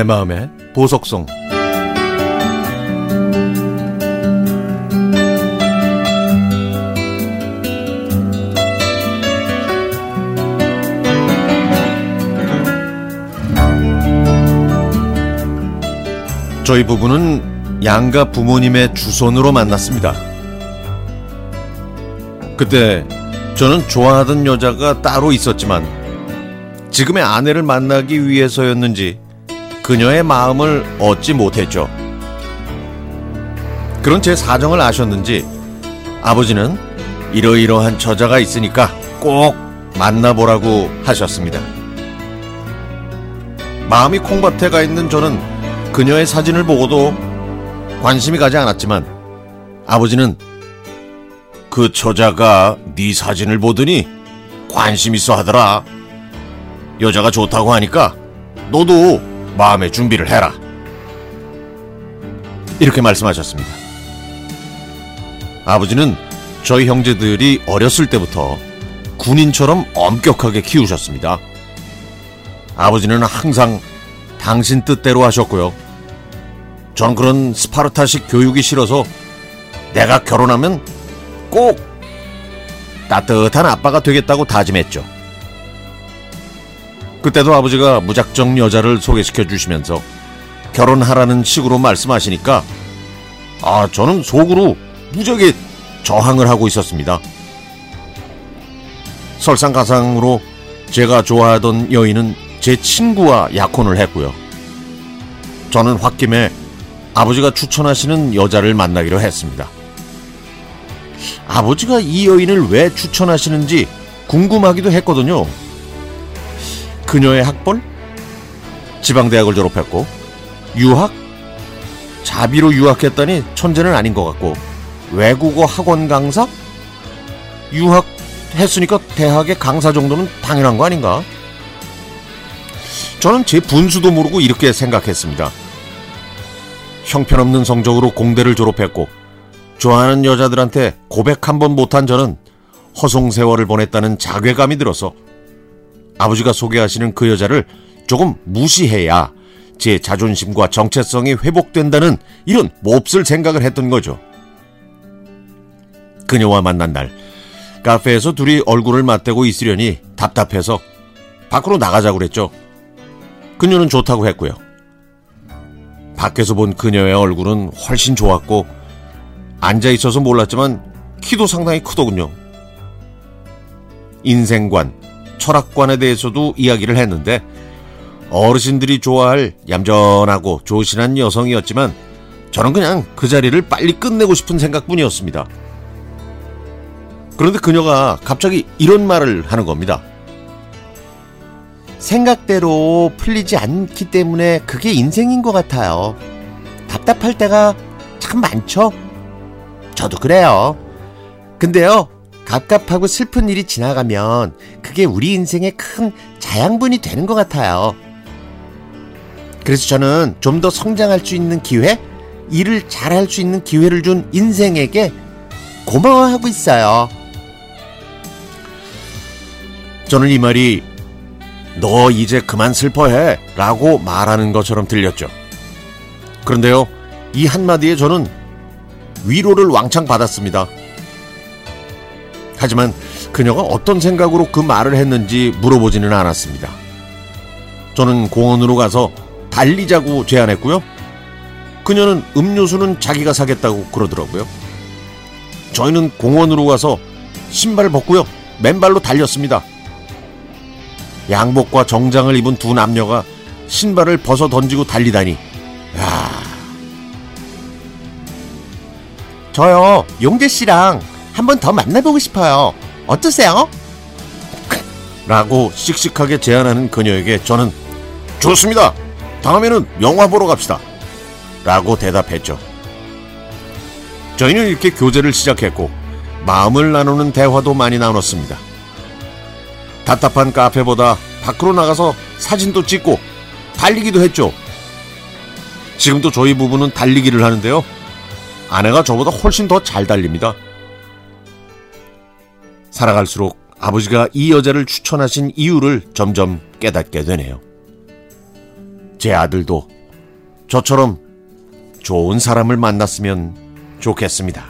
내 마음의 보석성 저희 부부는 양가 부모님의 주선으로 만났습니다. 그때 저는 좋아하던 여자가 따로 있었지만 지금의 아내를 만나기 위해서였는지 그녀의 마음을 얻지 못했죠. 그런 제 사정을 아셨는지 아버지는 이러이러한 저자가 있으니까 꼭 만나보라고 하셨습니다. 마음이 콩밭에 가 있는 저는 그녀의 사진을 보고도 관심이 가지 않았지만 아버지는 그 처자가 네 사진을 보더니 관심 있어 하더라. 여자가 좋다고 하니까 너도 마음의 준비를 해라. 이렇게 말씀하셨습니다. 아버지는 저희 형제들이 어렸을 때부터 군인처럼 엄격하게 키우셨습니다. 아버지는 항상 당신 뜻대로 하셨고요. 전 그런 스파르타식 교육이 싫어서 내가 결혼하면 꼭 따뜻한 아빠가 되겠다고 다짐했죠. 그때도 아버지가 무작정 여자를 소개시켜 주시면서 결혼하라는 식으로 말씀하시니까 아, 저는 속으로 무지하게 저항을 하고 있었습니다. 설상가상으로 제가 좋아하던 여인은 제 친구와 약혼을 했고요. 저는 홧김에 아버지가 추천하시는 여자를 만나기로 했습니다. 아버지가 이 여인을 왜 추천하시는지 궁금하기도 했거든요. 그녀의 학벌? 지방대학을 졸업했고, 유학? 자비로 유학했다니 천재는 아닌 것 같고, 외국어 학원 강사? 유학 했으니까 대학의 강사 정도는 당연한 거 아닌가? 저는 제 분수도 모르고 이렇게 생각했습니다. 형편없는 성적으로 공대를 졸업했고 좋아하는 여자들한테 고백 한 번 못한 저는 허송 세월을 보냈다는 자괴감이 들어서 아버지가 소개하시는 그 여자를 조금 무시해야 제 자존심과 정체성이 회복된다는 이런 몹쓸 생각을 했던 거죠. 그녀와 만난 날 카페에서 둘이 얼굴을 맞대고 있으려니 답답해서 밖으로 나가자고 그랬죠. 그녀는 좋다고 했고요. 밖에서 본 그녀의 얼굴은 훨씬 좋았고 앉아 있어서 몰랐지만 키도 상당히 크더군요. 인생관, 철학관에 대해서도 이야기를 했는데 어르신들이 좋아할 얌전하고 조신한 여성이었지만 저는 그냥 그 자리를 빨리 끝내고 싶은 생각뿐이었습니다. 그런데 그녀가 갑자기 이런 말을 하는 겁니다. 생각대로 풀리지 않기 때문에 그게 인생인 것 같아요. 답답할 때가 참 많죠? 저도 그래요. 근데요, 갑갑하고 슬픈 일이 지나가면 그게 우리 인생의 큰 자양분이 되는 것 같아요. 그래서 저는 좀 더 성장할 수 있는 기회, 일을 잘할 수 있는 기회를 준 인생에게 고마워하고 있어요. 저는 이 말이 너 이제 그만 슬퍼해 라고 말하는 것처럼 들렸죠. 그런데요, 이 한마디에 저는 위로를 왕창 받았습니다. 하지만 그녀가 어떤 생각으로 그 말을 했는지 물어보지는 않았습니다. 저는 공원으로 가서 달리자고 제안했고요. 그녀는 음료수는 자기가 사겠다고 그러더라고요. 저희는 공원으로 가서 신발 벗고요. 맨발로 달렸습니다. 양복과 정장을 입은 두 남녀가 신발을 벗어 던지고 달리다니. 야. 저요, 용재 씨랑 한 번 더 만나보고 싶어요. 어떠세요? 라고 씩씩하게 제안하는 그녀에게 저는 좋습니다. 다음에는 영화 보러 갑시다. 라고 대답했죠. 저희는 이렇게 교제를 시작했고 마음을 나누는 대화도 많이 나눴습니다. 답답한 카페보다 밖으로 나가서 사진도 찍고 달리기도 했죠. 지금도 저희 부부는 달리기를 하는데요. 아내가 저보다 훨씬 더 잘 달립니다. 살아갈수록 아버지가 이 여자를 추천하신 이유를 점점 깨닫게 되네요. 제 아들도 저처럼 좋은 사람을 만났으면 좋겠습니다.